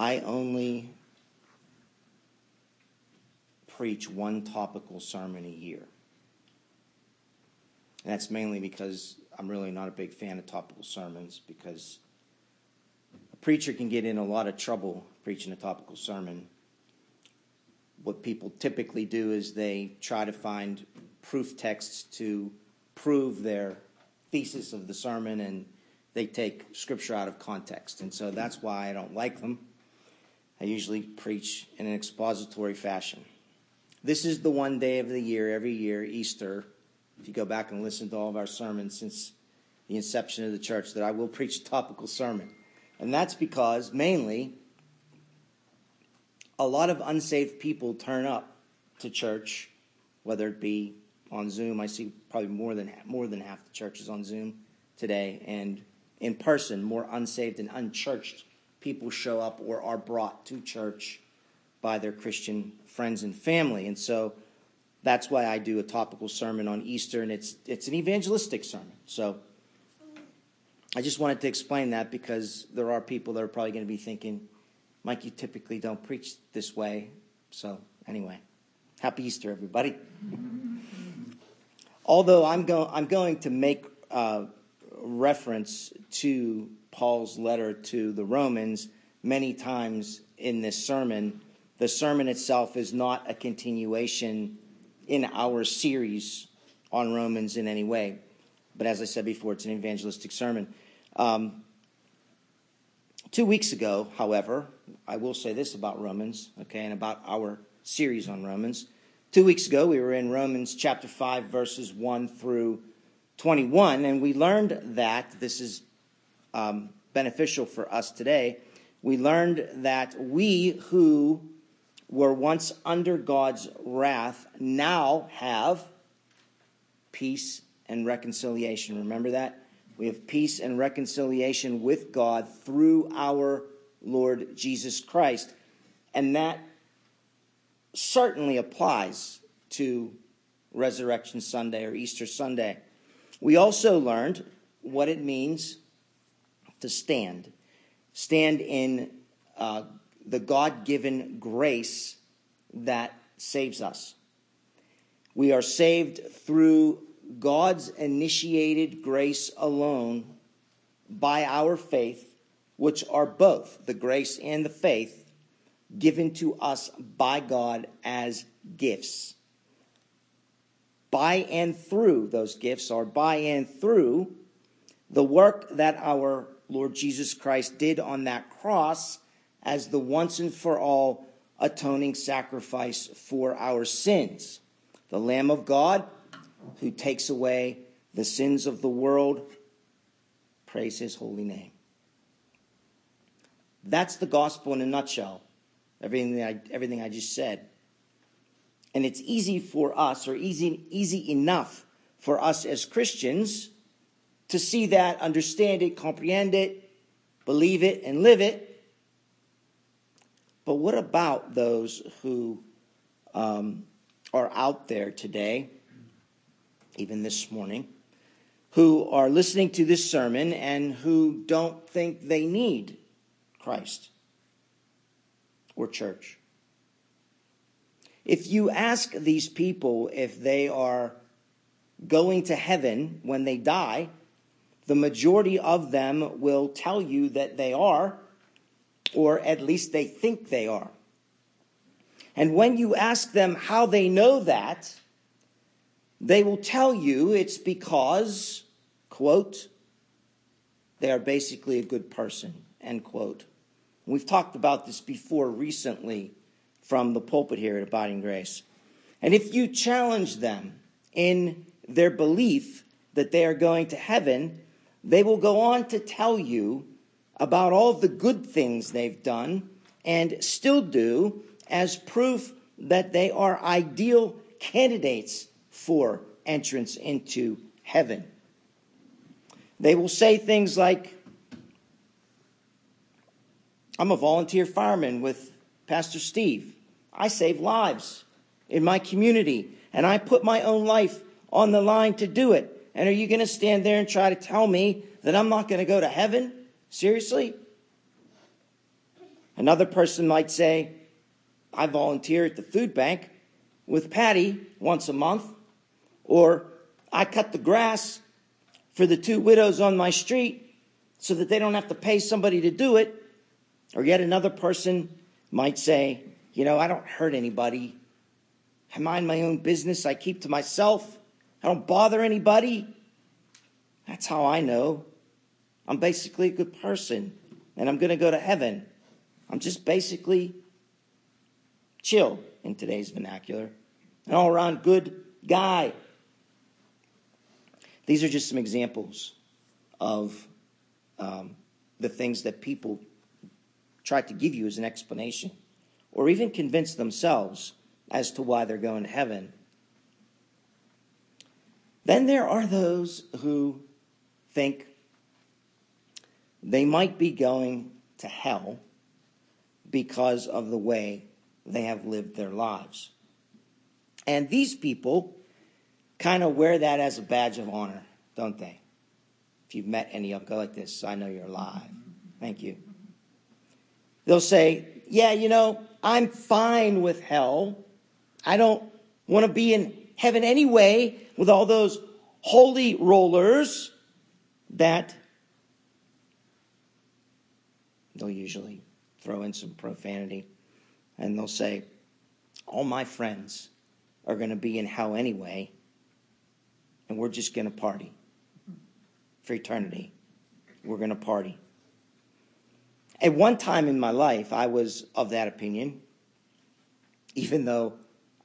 I only preach one topical sermon a year. And that's mainly because I'm really not a big fan of topical sermons because a preacher can get in a lot of trouble preaching a topical sermon. What people typically do is they try to find proof texts to prove their thesis of the sermon and they take scripture out of context. And so that's why I don't like them. I usually preach in an expository fashion. This is the one day of the year, every year, Easter. If you go back and listen to all of our sermons since the inception of the church, that I will preach a topical sermon. And that's because, mainly, a lot of unsaved people turn up to church, whether it be on Zoom. I see probably more than more than half the churches on Zoom today, and in person, more unsaved and unchurched people show up or are brought to church by their Christian friends and family. And so that's why I do a topical sermon on Easter, and it's, it's an evangelistic sermon. So I just wanted to explain that because there are people that are probably going to be thinking, Mike, you typically don't preach this way. So, anyway, happy Easter, everybody. Although I'm, go- I'm going to make uh, reference to Paul's letter to the Romans many times in this sermon, the sermon itself is not a continuation in our series on Romans in any way. But as I said before, it's an evangelistic sermon. Um, two weeks ago, however, I will say this about Romans, okay, and about our series on Romans. Two weeks ago, we were in Romans chapter 5, verses 1 through 21, and we learned that this is um, beneficial for us today. We learned that we who were once under God's wrath now have peace and reconciliation. Remember that? We have peace and reconciliation with God through our Lord Jesus Christ. And that certainly applies to Resurrection Sunday or Easter Sunday. We also learned what it means to stand. Stand in uh, the God given grace that saves us. We are saved through God's initiated grace alone by our faith, which are both the grace and the faith given to us by God as gifts. By and through those gifts are by and through the work that our Lord Jesus Christ did on that cross as the once and for all atoning sacrifice for our sins. The Lamb of God who takes away the sins of the world. Praise his holy name. That's the gospel in a nutshell. Everything I, everything I just said. And it's easy for us, or easy, easy enough for us as Christians to see that, understand it, comprehend it, believe it, and live it. But what about those who um, are out there today, even this morning, who are listening to this sermon and who don't think they need Christ or church? If you ask these people if they are going to heaven when they die, the majority of them will tell you that they are or at least they think they are. And when you ask them how they know that, they will tell you it's because, quote, they are basically a good person, end quote. We've talked about this before recently from the pulpit here at Abiding Grace. And if you challenge them in their belief that they are going to heaven, they will go on to tell you about all the good things they've done and still do as proof that they are ideal candidates for entrance into heaven. They will say things like, I'm a volunteer fireman with Pastor Steve. I save lives in my community, and I put my own life on the line to do it. And are you going to stand there and try to tell me that I'm not going to go to heaven? Seriously? Another person might say, I volunteer at the food bank with Patty once a month, or I cut the grass for the two widows on my street so that they don't have to pay somebody to do it. Or yet another person might say, You know, I don't hurt anybody. I mind my own business. I keep to myself. I don't bother anybody. That's how I know I'm basically a good person and I'm going to go to heaven. I'm just basically chill in today's vernacular, an all around good guy. These are just some examples of um, the things that people try to give you as an explanation or even convince themselves as to why they're going to heaven. Then there are those who think they might be going to hell because of the way they have lived their lives. And these people kind of wear that as a badge of honor, don't they? If you've met any of them, go like this I know you're alive. Thank you. They'll say, Yeah, you know, I'm fine with hell. I don't want to be in heaven anyway with all those holy rollers that they'll usually throw in some profanity and they'll say, All my friends are going to be in hell anyway, and we're just going to party for eternity. We're going to party. At one time in my life, I was of that opinion, even though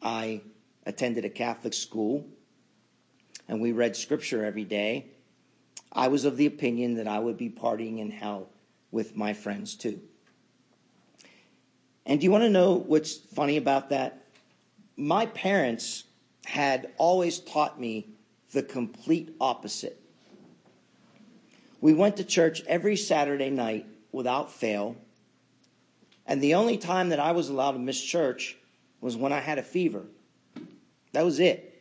I attended a Catholic school and we read scripture every day. I was of the opinion that I would be partying in hell with my friends too. And do you want to know what's funny about that? My parents had always taught me the complete opposite. We went to church every Saturday night without fail. And the only time that I was allowed to miss church was when I had a fever. That was it.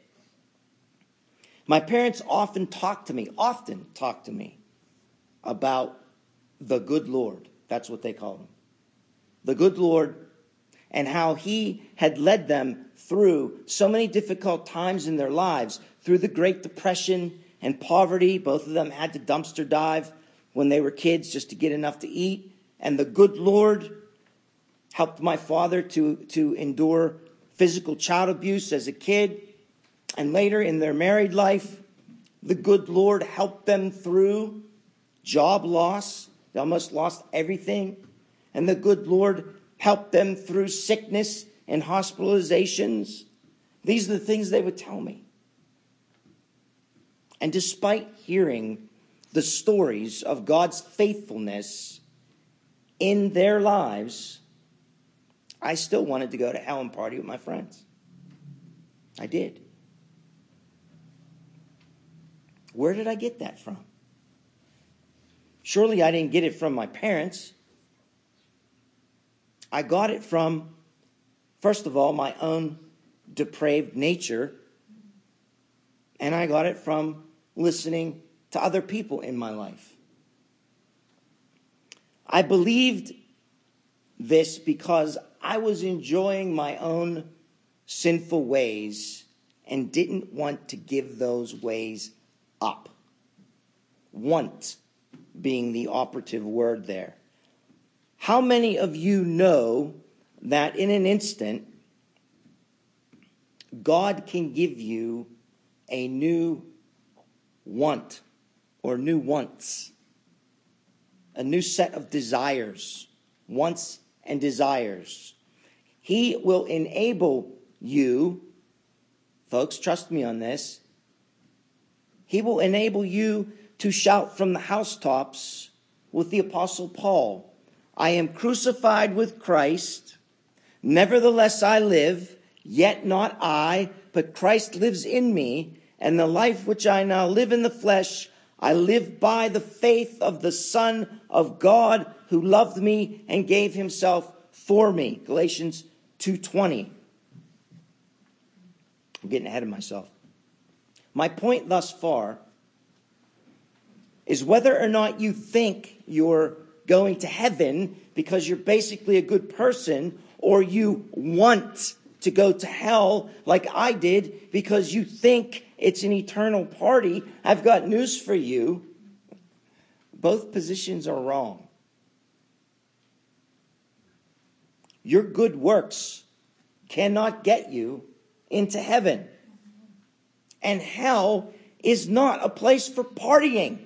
My parents often talked to me, often talked to me about the good Lord. That's what they called him. The good Lord and how he had led them through so many difficult times in their lives, through the Great Depression and poverty. Both of them had to dumpster dive when they were kids just to get enough to eat. And the good Lord helped my father to, to endure physical child abuse as a kid. And later in their married life, the good Lord helped them through job loss. They almost lost everything. And the good Lord helped them through sickness and hospitalizations. These are the things they would tell me. And despite hearing the stories of God's faithfulness in their lives, I still wanted to go to hell and party with my friends. I did. Where did I get that from? Surely I didn't get it from my parents. I got it from, first of all, my own depraved nature, and I got it from listening to other people in my life. I believed this because I was enjoying my own sinful ways and didn't want to give those ways up. Want being the operative word there. How many of you know that in an instant, God can give you a new want or new wants, a new set of desires, wants and desires. He will enable you, folks, trust me on this. He will enable you to shout from the housetops with the Apostle Paul I am crucified with Christ. Nevertheless, I live, yet not I, but Christ lives in me. And the life which I now live in the flesh, I live by the faith of the Son of God who loved me and gave himself for me. Galatians 2:20. I'm getting ahead of myself. My point thus far is whether or not you think you're going to heaven because you're basically a good person or you want to go to hell like I did because you think it's an eternal party, I've got news for you. Both positions are wrong. Your good works cannot get you into heaven. And hell is not a place for partying.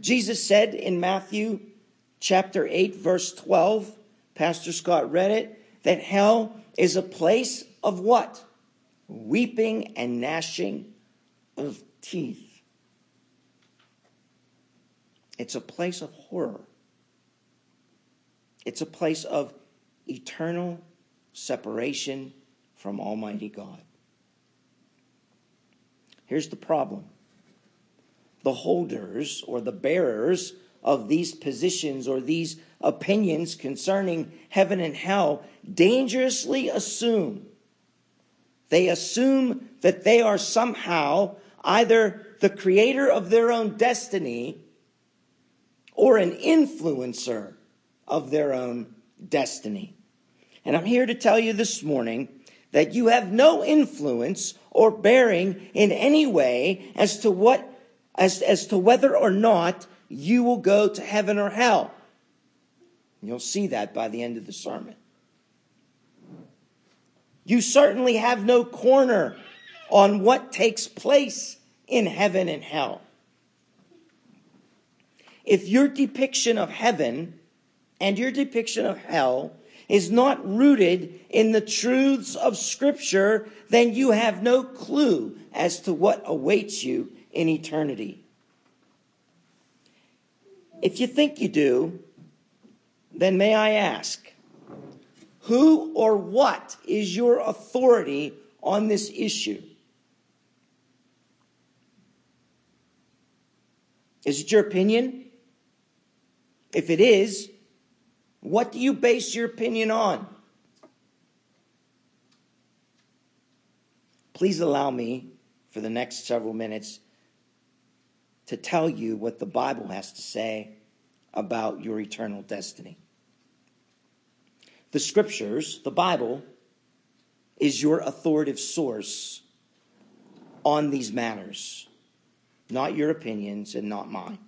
Jesus said in Matthew chapter 8, verse 12, Pastor Scott read it, that hell is a place of what? Weeping and gnashing of teeth. It's a place of horror. It's a place of eternal separation from Almighty God. Here's the problem the holders or the bearers of these positions or these opinions concerning heaven and hell dangerously assume. They assume that they are somehow either the creator of their own destiny or an influencer of their own destiny. And I'm here to tell you this morning that you have no influence or bearing in any way as to what as, as to whether or not you will go to heaven or hell. You'll see that by the end of the sermon. You certainly have no corner on what takes place in heaven and hell. If your depiction of heaven and your depiction of hell is not rooted in the truths of Scripture, then you have no clue as to what awaits you in eternity. If you think you do, then may I ask, who or what is your authority on this issue? Is it your opinion? If it is, what do you base your opinion on? Please allow me, for the next several minutes, to tell you what the Bible has to say about your eternal destiny. The scriptures, the Bible, is your authoritative source on these matters, not your opinions and not mine.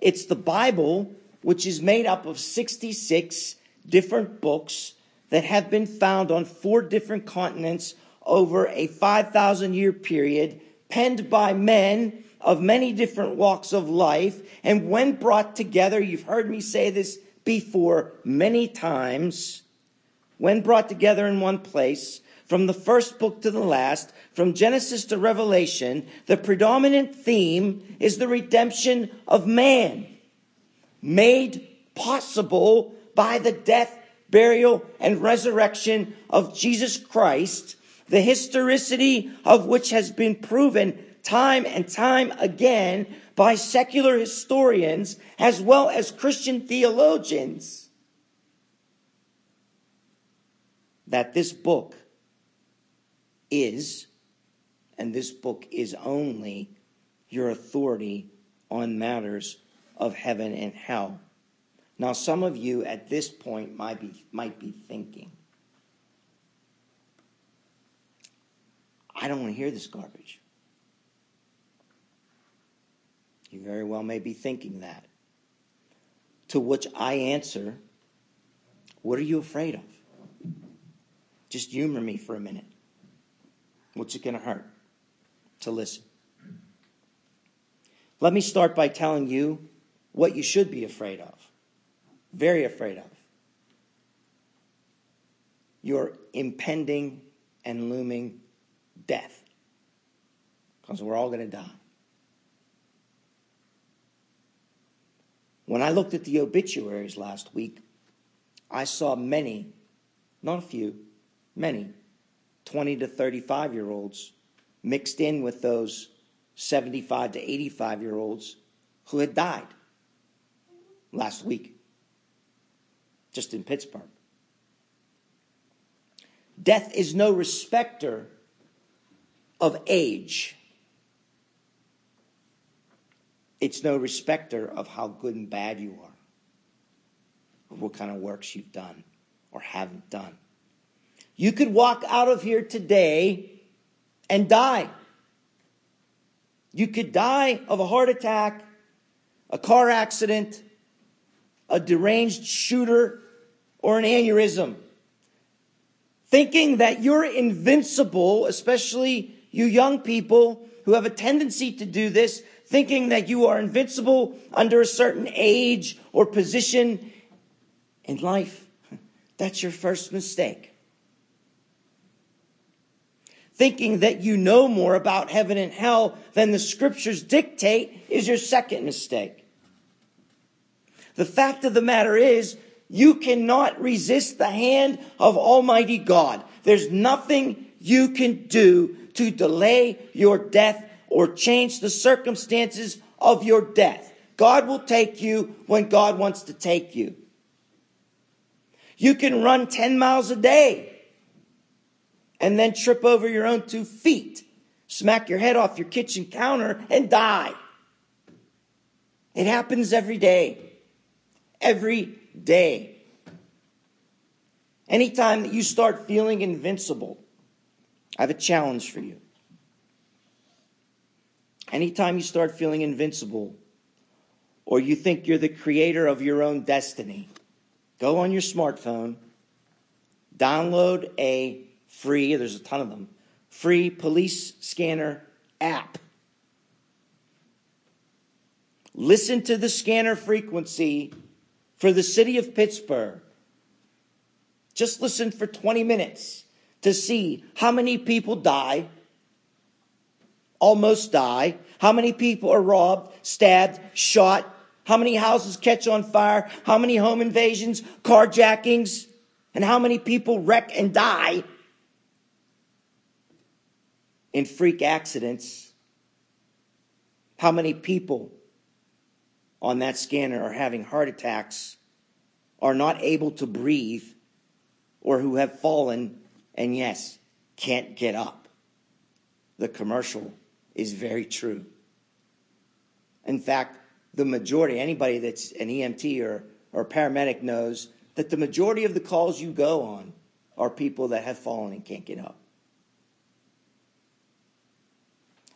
It's the Bible, which is made up of 66 different books that have been found on four different continents over a 5,000 year period, penned by men of many different walks of life. And when brought together, you've heard me say this before many times, when brought together in one place, from the first book to the last, from Genesis to Revelation, the predominant theme is the redemption of man, made possible by the death, burial, and resurrection of Jesus Christ, the historicity of which has been proven time and time again by secular historians as well as Christian theologians that this book is, and this book is only, your authority on matters of heaven and hell. Now, some of you at this point might be, might be thinking, I don't want to hear this garbage. You very well may be thinking that. To which I answer, What are you afraid of? Just humor me for a minute. What's it going to hurt to listen? Let me start by telling you what you should be afraid of. Very afraid of. Your impending and looming death. Because we're all going to die. When I looked at the obituaries last week, I saw many, not a few, many 20 to 35 year olds mixed in with those 75 to 85 year olds who had died last week, just in Pittsburgh. Death is no respecter of age. It's no respecter of how good and bad you are, or what kind of works you've done or haven't done. You could walk out of here today and die. You could die of a heart attack, a car accident, a deranged shooter, or an aneurysm. Thinking that you're invincible, especially you young people who have a tendency to do this, thinking that you are invincible under a certain age or position in life. That's your first mistake. Thinking that you know more about heaven and hell than the scriptures dictate is your second mistake. The fact of the matter is, you cannot resist the hand of Almighty God. There's nothing you can do to delay your death or change the circumstances of your death. God will take you when God wants to take you. You can run 10 miles a day and then trip over your own two feet, smack your head off your kitchen counter, and die. It happens every day. Every day. Anytime that you start feeling invincible, I have a challenge for you. Anytime you start feeling invincible or you think you're the creator of your own destiny, go on your smartphone, download a free, there's a ton of them, free police scanner app. Listen to the scanner frequency for the city of Pittsburgh. Just listen for 20 minutes to see how many people die almost die? How many people are robbed, stabbed, shot? How many houses catch on fire? How many home invasions, carjackings? And how many people wreck and die in freak accidents? How many people on that scanner are having heart attacks, are not able to breathe, or who have fallen and, yes, can't get up? The commercial is very true. In fact, the majority, anybody that's an EMT or, or paramedic knows that the majority of the calls you go on are people that have fallen and can't get up.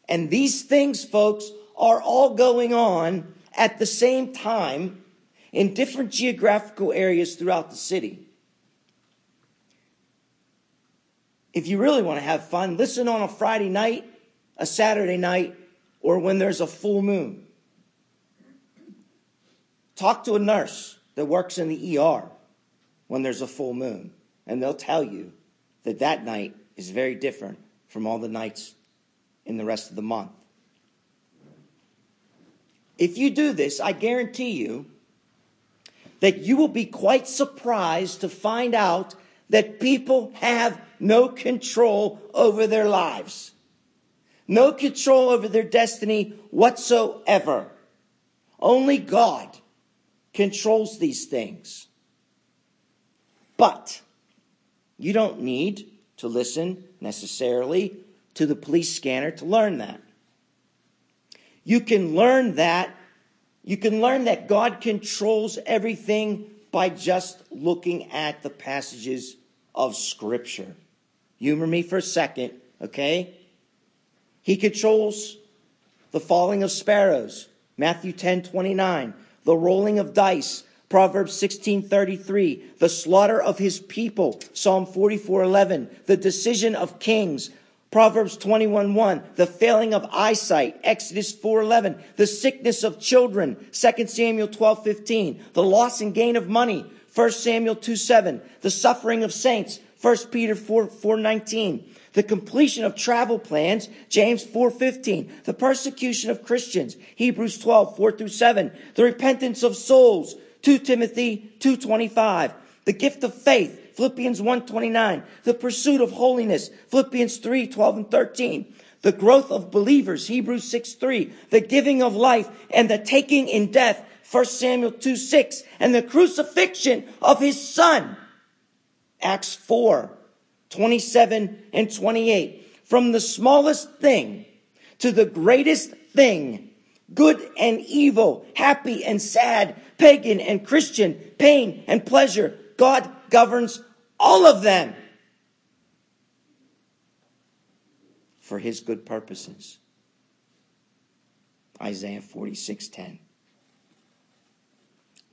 And these things, folks, are all going on at the same time in different geographical areas throughout the city. If you really want to have fun, listen on a Friday night a Saturday night, or when there's a full moon. Talk to a nurse that works in the ER when there's a full moon, and they'll tell you that that night is very different from all the nights in the rest of the month. If you do this, I guarantee you that you will be quite surprised to find out that people have no control over their lives no control over their destiny whatsoever. Only God controls these things. But you don't need to listen necessarily to the police scanner to learn that. You can learn that. You can learn that God controls everything by just looking at the passages of Scripture. Humor me for a second, okay? He controls the falling of sparrows, Matthew 10 29, the rolling of dice, Proverbs 16:33, the slaughter of his people, Psalm 44:11, the decision of kings, Proverbs 21:1, the failing of eyesight, Exodus 4:11, the sickness of children, 2 Samuel 12:15, the loss and gain of money, 1 Samuel 2:7, the suffering of saints, 1 Peter 4, 4:19, the completion of travel plans, James 4:15, the persecution of Christians, Hebrews 12, 4 through 7, the repentance of souls, 2 Timothy 2:25, the gift of faith, Philippians 1:29, the pursuit of holiness, Philippians 3:12 and 13, the growth of believers, Hebrews 6:3, the giving of life and the taking in death, 1 Samuel 2 6, and the crucifixion of his son, Acts 4 27 and 28. From the smallest thing to the greatest thing good and evil, happy and sad, pagan and Christian, pain and pleasure. God governs all of them for his good purposes. Isaiah 46:10.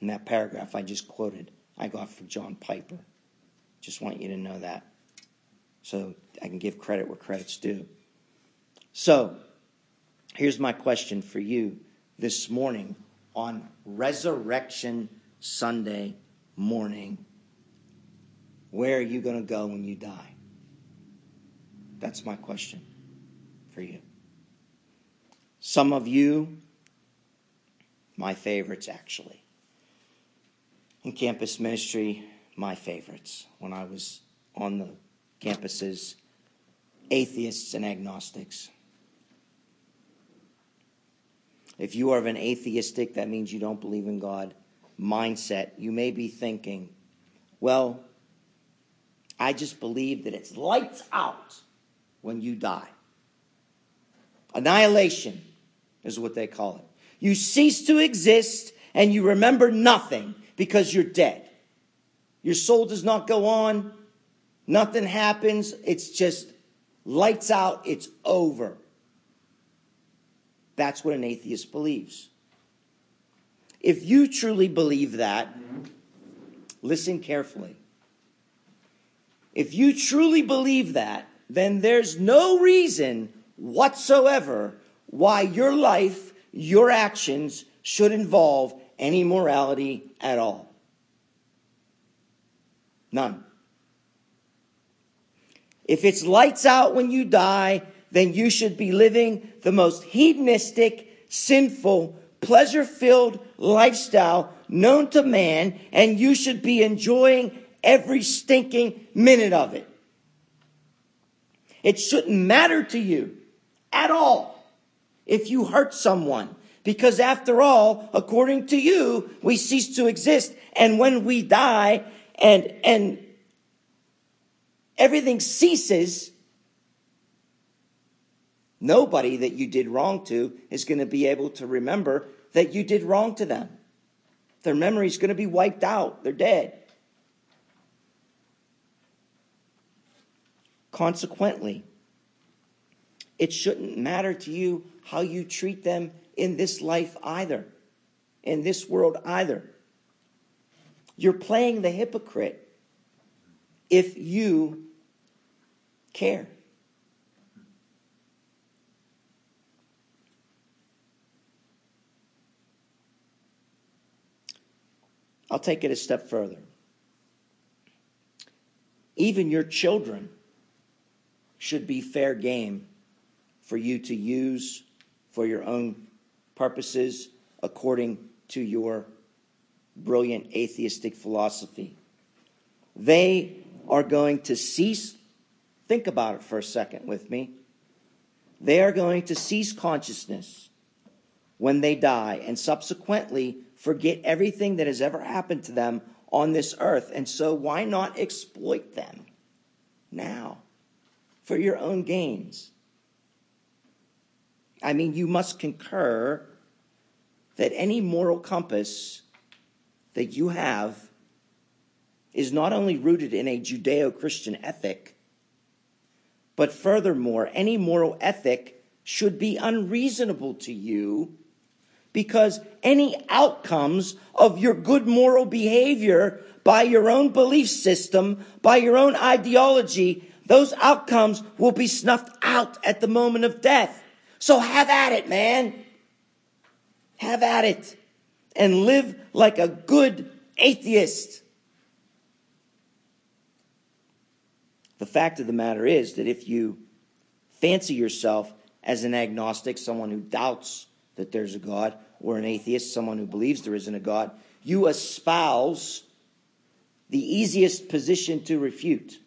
And that paragraph I just quoted, I got from John Piper. Just want you to know that. So I can give credit where credit's due. So, here's my question for you this morning on Resurrection Sunday morning. Where are you going to go when you die? That's my question for you. Some of you, my favorites actually. In campus ministry, my favorites when I was on the campuses, atheists and agnostics. If you are of an atheistic, that means you don't believe in God, mindset, you may be thinking, well, I just believe that it's lights out when you die. Annihilation is what they call it. You cease to exist and you remember nothing because you're dead. Your soul does not go on, nothing happens, it's just lights out, it's over. That's what an atheist believes. If you truly believe that, listen carefully. If you truly believe that, then there's no reason whatsoever why your life, your actions should involve any morality at all. None. If it's lights out when you die, then you should be living the most hedonistic, sinful, pleasure filled lifestyle known to man, and you should be enjoying every stinking minute of it. It shouldn't matter to you at all if you hurt someone. Because after all, according to you, we cease to exist. And when we die and, and everything ceases, nobody that you did wrong to is going to be able to remember that you did wrong to them. Their memory is going to be wiped out. They're dead. Consequently, it shouldn't matter to you how you treat them in this life either, in this world either. You're playing the hypocrite if you care. I'll take it a step further. Even your children should be fair game for you to use for your own purposes according to your brilliant atheistic philosophy. They are going to cease, think about it for a second with me. They are going to cease consciousness when they die and subsequently forget everything that has ever happened to them on this earth. And so, why not exploit them now? For your own gains. I mean, you must concur that any moral compass that you have is not only rooted in a Judeo Christian ethic, but furthermore, any moral ethic should be unreasonable to you because any outcomes of your good moral behavior by your own belief system, by your own ideology, those outcomes will be snuffed out at the moment of death. So have at it, man. Have at it and live like a good atheist. The fact of the matter is that if you fancy yourself as an agnostic, someone who doubts that there's a God, or an atheist, someone who believes there isn't a God, you espouse the easiest position to refute.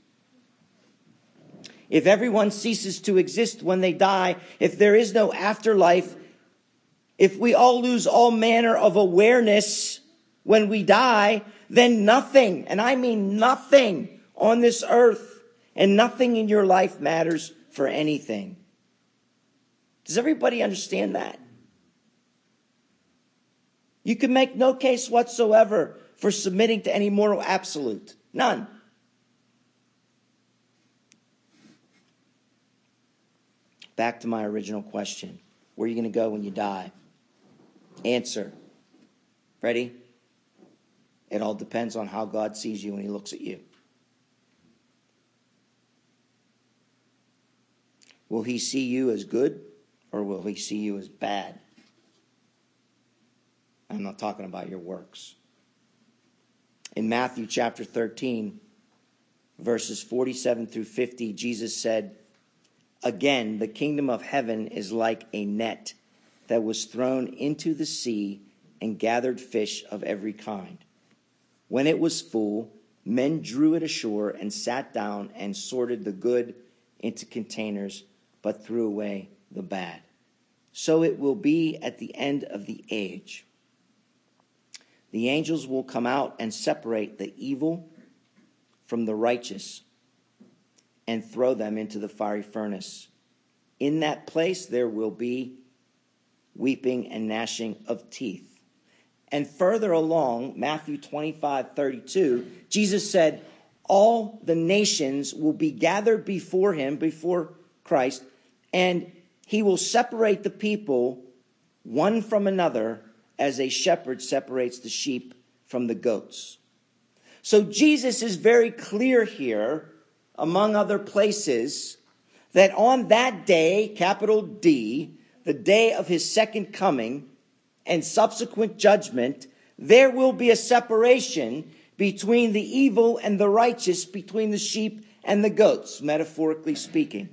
If everyone ceases to exist when they die, if there is no afterlife, if we all lose all manner of awareness when we die, then nothing, and I mean nothing on this earth and nothing in your life matters for anything. Does everybody understand that? You can make no case whatsoever for submitting to any moral absolute. None. Back to my original question Where are you going to go when you die? Answer. Ready? It all depends on how God sees you when He looks at you. Will He see you as good or will He see you as bad? I'm not talking about your works. In Matthew chapter 13, verses 47 through 50, Jesus said, Again, the kingdom of heaven is like a net that was thrown into the sea and gathered fish of every kind. When it was full, men drew it ashore and sat down and sorted the good into containers, but threw away the bad. So it will be at the end of the age. The angels will come out and separate the evil from the righteous and throw them into the fiery furnace. In that place there will be weeping and gnashing of teeth. And further along, Matthew 25, 32, Jesus said, All the nations will be gathered before him, before Christ, and he will separate the people one from another as a shepherd separates the sheep from the goats. So Jesus is very clear here, among other places, that on that day, capital D, the day of his second coming, and subsequent judgment, there will be a separation between the evil and the righteous, between the sheep and the goats, metaphorically speaking.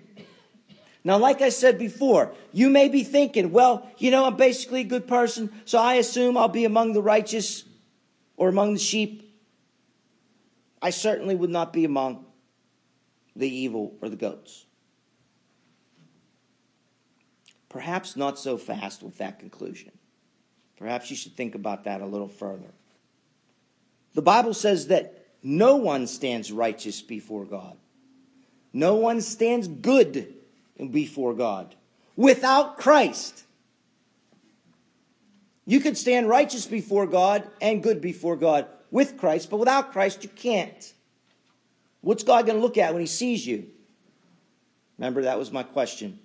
Now, like I said before, you may be thinking, well, you know, I'm basically a good person, so I assume I'll be among the righteous or among the sheep. I certainly would not be among the evil or the goats. Perhaps not so fast with that conclusion. Perhaps you should think about that a little further. The Bible says that no one stands righteous before God. No one stands good before God without Christ. You could stand righteous before God and good before God with Christ, but without Christ, you can't. What's God going to look at when He sees you? Remember, that was my question.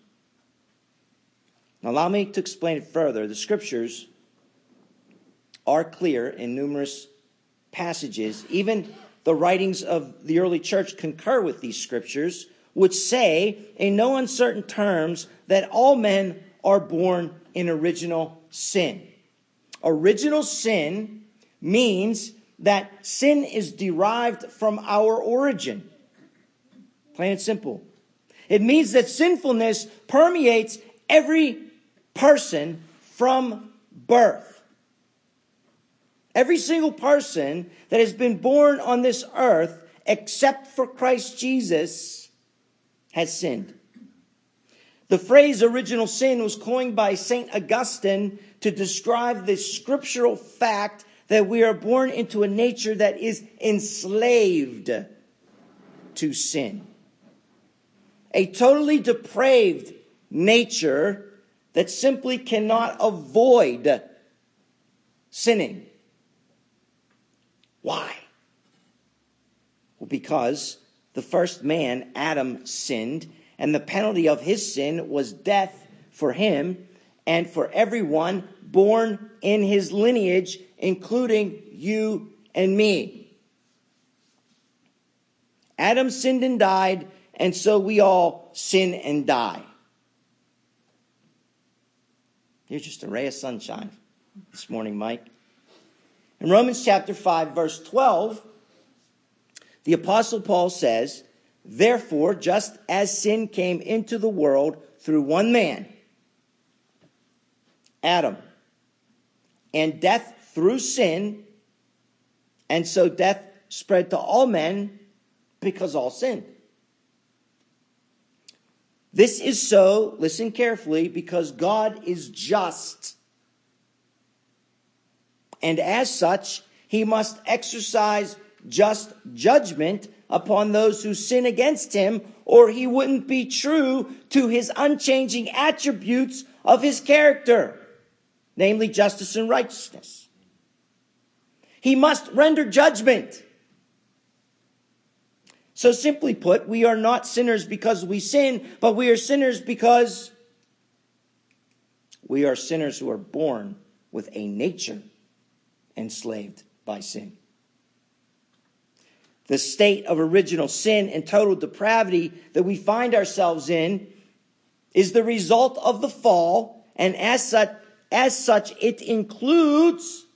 Now, allow me to explain it further. The scriptures are clear in numerous passages. Even the writings of the early church concur with these scriptures, which say, in no uncertain terms, that all men are born in original sin. Original sin means that sin is derived from our origin. Plain and simple. It means that sinfulness permeates every person from birth. Every single person that has been born on this earth, except for Christ Jesus, has sinned. The phrase original sin was coined by St. Augustine to describe the scriptural fact that we are born into a nature that is enslaved to sin. A totally depraved nature that simply cannot avoid sinning. Why? Well, because the first man, Adam, sinned, and the penalty of his sin was death for him and for everyone born in his lineage, including you and me. Adam sinned and died, and so we all sin and die. Here's just a ray of sunshine this morning, Mike. In Romans chapter 5, verse 12, the Apostle Paul says, Therefore, just as sin came into the world through one man, Adam, and death through sin, and so death spread to all men because all sinned. This is so, listen carefully, because God is just and as such, he must exercise just judgment upon those who sin against him, or he wouldn't be true to his unchanging attributes of his character, namely justice and righteousness. He must render judgment. So, simply put, we are not sinners because we sin, but we are sinners because we are sinners who are born with a nature enslaved by sin. The state of original sin and total depravity that we find ourselves in is the result of the fall, and as such, as such it includes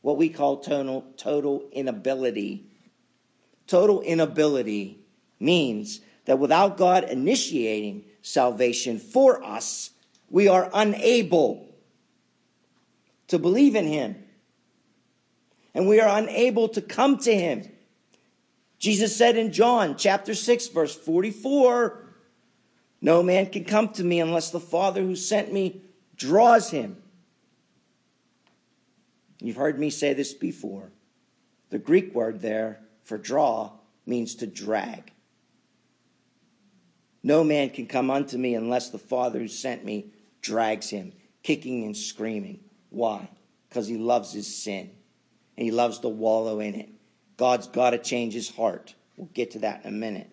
what we call total, total inability Total inability means that without God initiating salvation for us, we are unable to believe in Him. And we are unable to come to Him. Jesus said in John chapter 6, verse 44, No man can come to me unless the Father who sent me draws him. You've heard me say this before. The Greek word there for draw means to drag. No man can come unto me unless the Father who sent me drags him, kicking and screaming. Why? Because he loves his sin and he loves to wallow in it. God's got to change his heart. We'll get to that in a minute.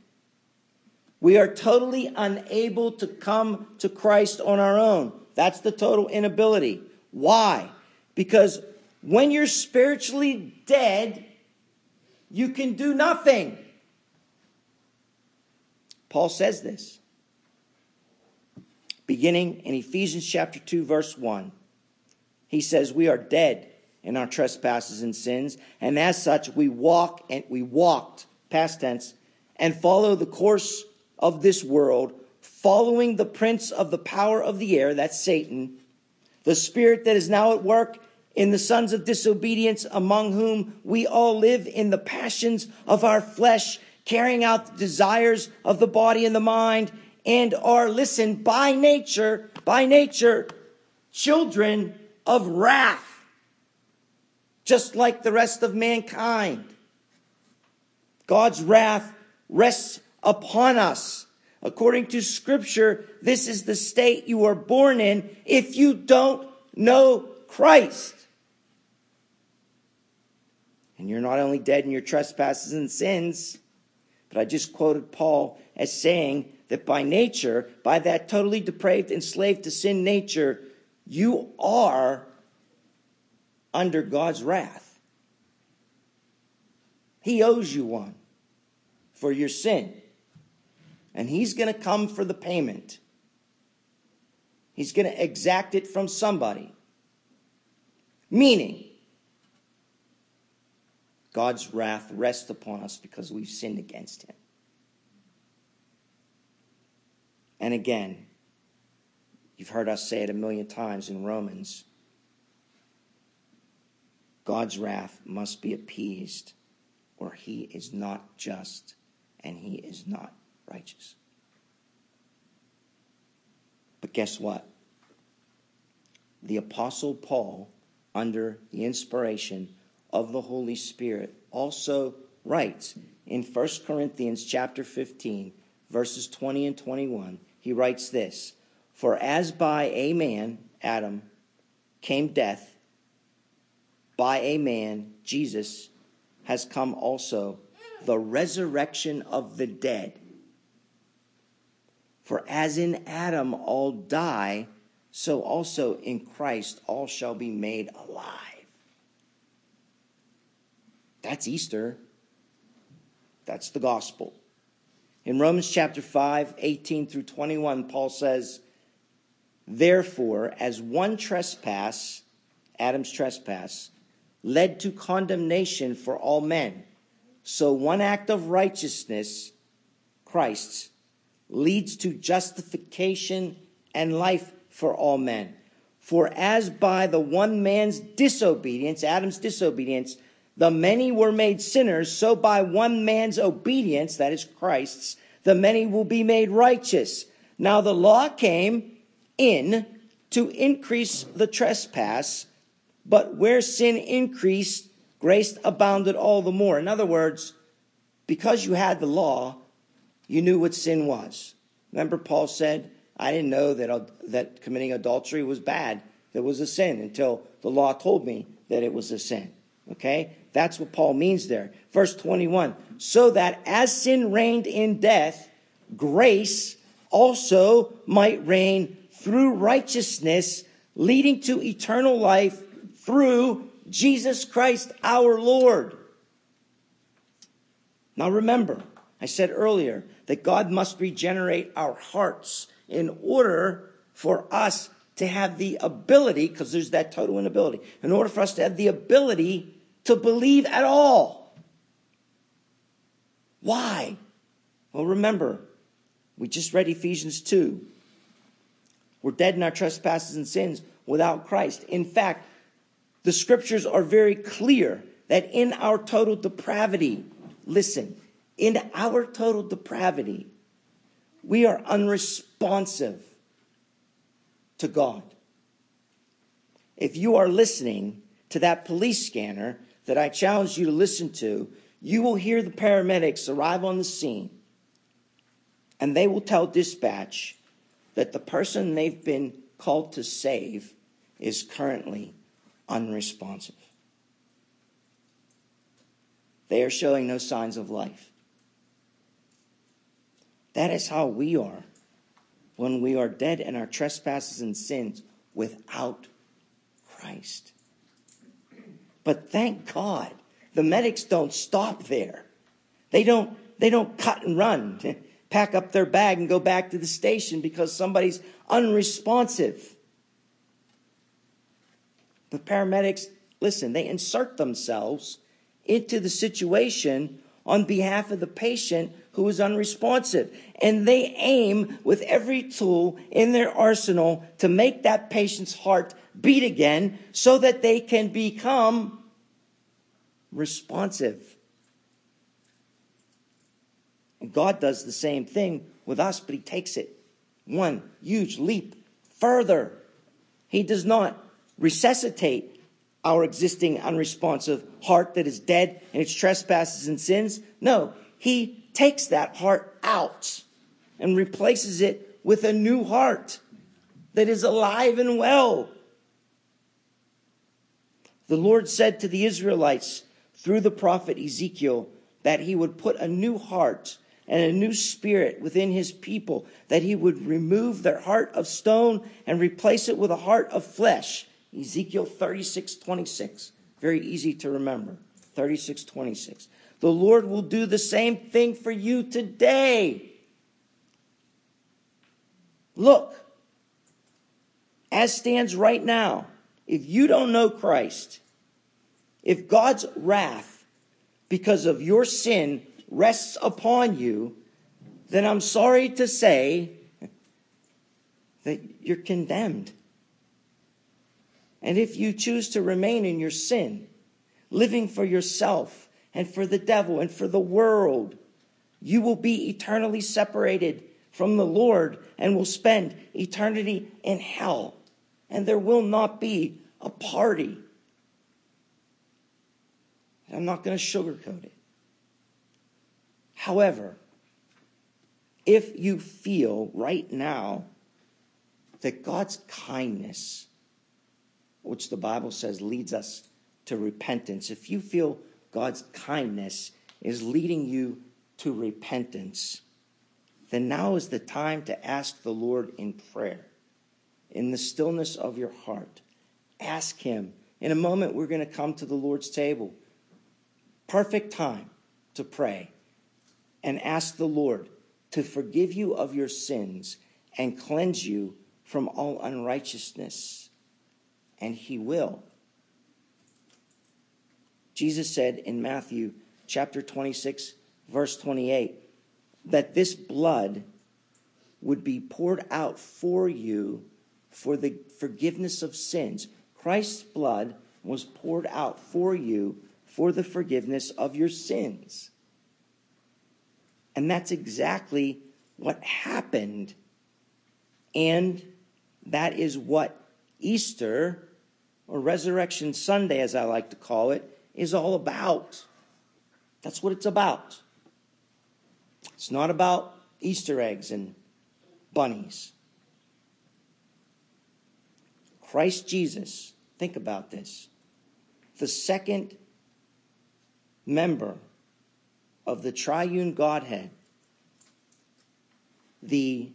We are totally unable to come to Christ on our own. That's the total inability. Why? Because when you're spiritually dead, you can do nothing. Paul says this. Beginning in Ephesians chapter 2 verse 1. He says we are dead in our trespasses and sins, and as such we walk and we walked past tense and follow the course of this world, following the prince of the power of the air, that's Satan, the spirit that is now at work in the sons of disobedience, among whom we all live in the passions of our flesh, carrying out the desires of the body and the mind, and are, listen, by nature, by nature, children of wrath, just like the rest of mankind. God's wrath rests upon us. According to scripture, this is the state you are born in if you don't know Christ. And you're not only dead in your trespasses and sins, but I just quoted Paul as saying that by nature, by that totally depraved, enslaved to sin nature, you are under God's wrath. He owes you one for your sin. And he's going to come for the payment. He's going to exact it from somebody. Meaning, God's wrath rests upon us because we've sinned against him. And again, you've heard us say it a million times in Romans God's wrath must be appeased, or he is not just and he is not righteous. But guess what? The Apostle Paul, under the inspiration of the Holy Spirit also writes in 1 Corinthians chapter 15 verses 20 and 21 he writes this for as by a man Adam came death by a man Jesus has come also the resurrection of the dead for as in Adam all die so also in Christ all shall be made alive that's Easter. That's the gospel. In Romans chapter 5, 18 through 21, Paul says, Therefore, as one trespass, Adam's trespass, led to condemnation for all men, so one act of righteousness, Christ's, leads to justification and life for all men. For as by the one man's disobedience, Adam's disobedience, the many were made sinners, so by one man's obedience, that is Christ's, the many will be made righteous. Now the law came in to increase the trespass, but where sin increased, grace abounded all the more. In other words, because you had the law, you knew what sin was. Remember, Paul said, I didn't know that, that committing adultery was bad, that was a sin, until the law told me that it was a sin. Okay? That's what Paul means there. Verse 21 so that as sin reigned in death, grace also might reign through righteousness, leading to eternal life through Jesus Christ our Lord. Now remember, I said earlier that God must regenerate our hearts in order for us to have the ability, because there's that total inability, in order for us to have the ability to believe at all. Why? Well, remember, we just read Ephesians 2. We're dead in our trespasses and sins without Christ. In fact, the scriptures are very clear that in our total depravity, listen, in our total depravity, we are unresponsive to God. If you are listening to that police scanner that I challenge you to listen to, you will hear the paramedics arrive on the scene and they will tell dispatch that the person they've been called to save is currently unresponsive. They are showing no signs of life. That is how we are when we are dead in our trespasses and sins without Christ. But thank God, the medics don't stop there. They don't, they don't cut and run, pack up their bag and go back to the station because somebody's unresponsive. The paramedics, listen, they insert themselves into the situation on behalf of the patient who is unresponsive. And they aim with every tool in their arsenal to make that patient's heart beat again so that they can become responsive. And God does the same thing with us, but He takes it one huge leap further. He does not resuscitate our existing unresponsive heart that is dead in its trespasses and sins. No, he takes that heart out and replaces it with a new heart that is alive and well. The Lord said to the Israelites through the prophet Ezekiel that he would put a new heart and a new spirit within his people, that he would remove their heart of stone and replace it with a heart of flesh Ezekiel 36 26. Very easy to remember. 36 26. The Lord will do the same thing for you today. Look, as stands right now, if you don't know Christ, if God's wrath because of your sin rests upon you, then I'm sorry to say that you're condemned. And if you choose to remain in your sin, living for yourself and for the devil and for the world, you will be eternally separated from the Lord and will spend eternity in hell. And there will not be a party. I'm not going to sugarcoat it. However, if you feel right now that God's kindness which the Bible says leads us to repentance, if you feel God's kindness is leading you to repentance, then now is the time to ask the Lord in prayer, in the stillness of your heart. Ask Him. In a moment, we're going to come to the Lord's table. Perfect time to pray and ask the Lord to forgive you of your sins and cleanse you from all unrighteousness and he will. Jesus said in Matthew chapter 26, verse 28, that this blood would be poured out for you for the forgiveness of sins. Christ's blood was poured out for you for the forgiveness of your sins. And that's exactly what happened. And that is what Easter, or Resurrection Sunday, as I like to call it, is all about. That's what it's about. It's not about Easter eggs and bunnies. Christ Jesus, think about this. The second member of the triune Godhead, the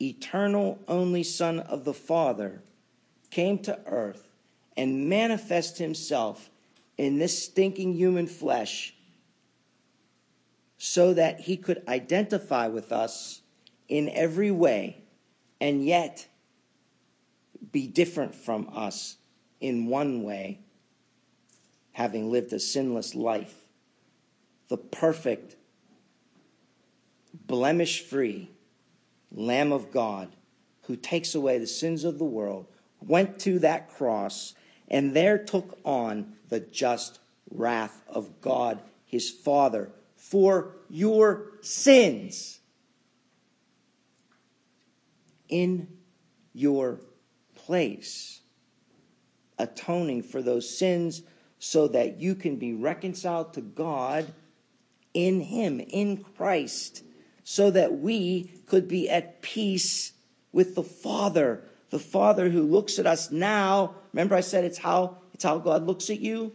eternal only Son of the Father, came to earth and manifest himself in this stinking human flesh so that he could identify with us in every way and yet be different from us in one way, having lived a sinless life. The perfect, blemish free Lamb of God who takes away the sins of the world went to that cross and there took on the just wrath of God, his Father, for your sins. In your place, atoning for those sins so that you can be reconciled to God in Him, in Christ, so that we could be at peace with the Father, the Father who looks at us now. Remember, I said it's how it's how God looks at you,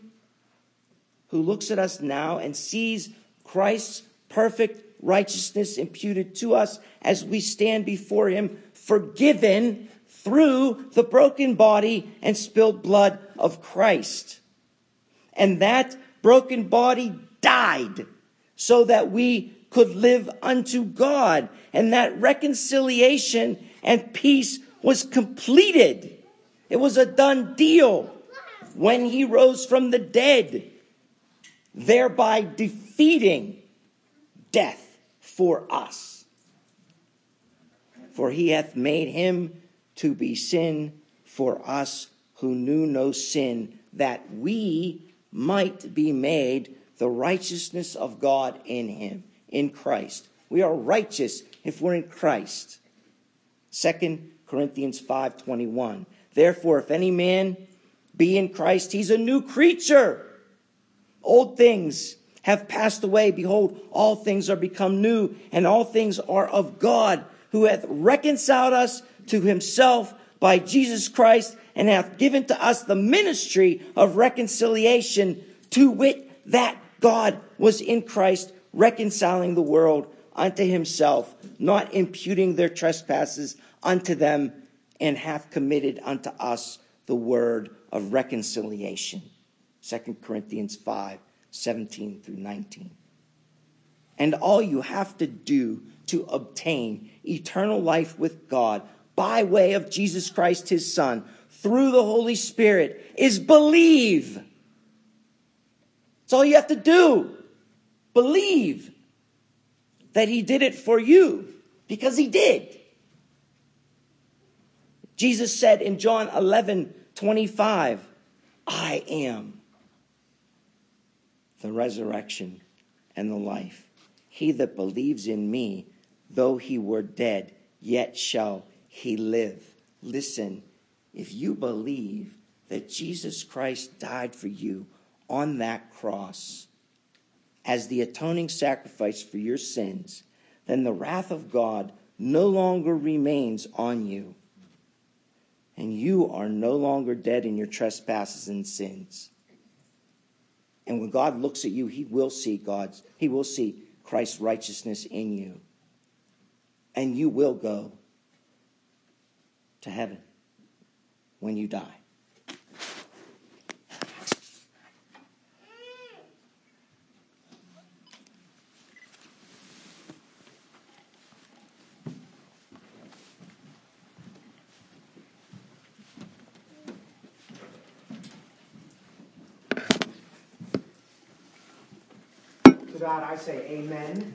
who looks at us now and sees Christ's perfect righteousness imputed to us as we stand before Him, forgiven through the broken body and spilled blood of Christ. And that broken body died so that we could live unto God. And that reconciliation and peace was completed. It was a done deal when he rose from the dead, thereby defeating death for us. For he hath made him to be sin for us who knew no sin, that we might be made the righteousness of God in him, in Christ. We are righteous if we're in Christ. 2 Corinthians 5:21. Therefore, if any man be in Christ, he's a new creature. Old things have passed away. Behold, all things are become new, and all things are of God, who hath reconciled us to himself by Jesus Christ, and hath given to us the ministry of reconciliation, to wit, that God was in Christ reconciling the world unto himself, not imputing their trespasses unto them, and hath committed unto us the word of reconciliation. 2 Corinthians 5 17 through 19. And all you have to do to obtain eternal life with God by way of Jesus Christ, his Son, through the Holy Spirit, is believe. That's all you have to do. Believe that he did it for you because he did. Jesus said in John 11 25, I am the resurrection and the life. He that believes in me, though he were dead, yet shall he live. Listen, if you believe that Jesus Christ died for you on that cross as the atoning sacrifice for your sins, then the wrath of God no longer remains on you. And you are no longer dead in your trespasses and sins. And when God looks at you, he will see God's, he will see Christ's righteousness in you. And you will go to heaven when you die. God, I say amen.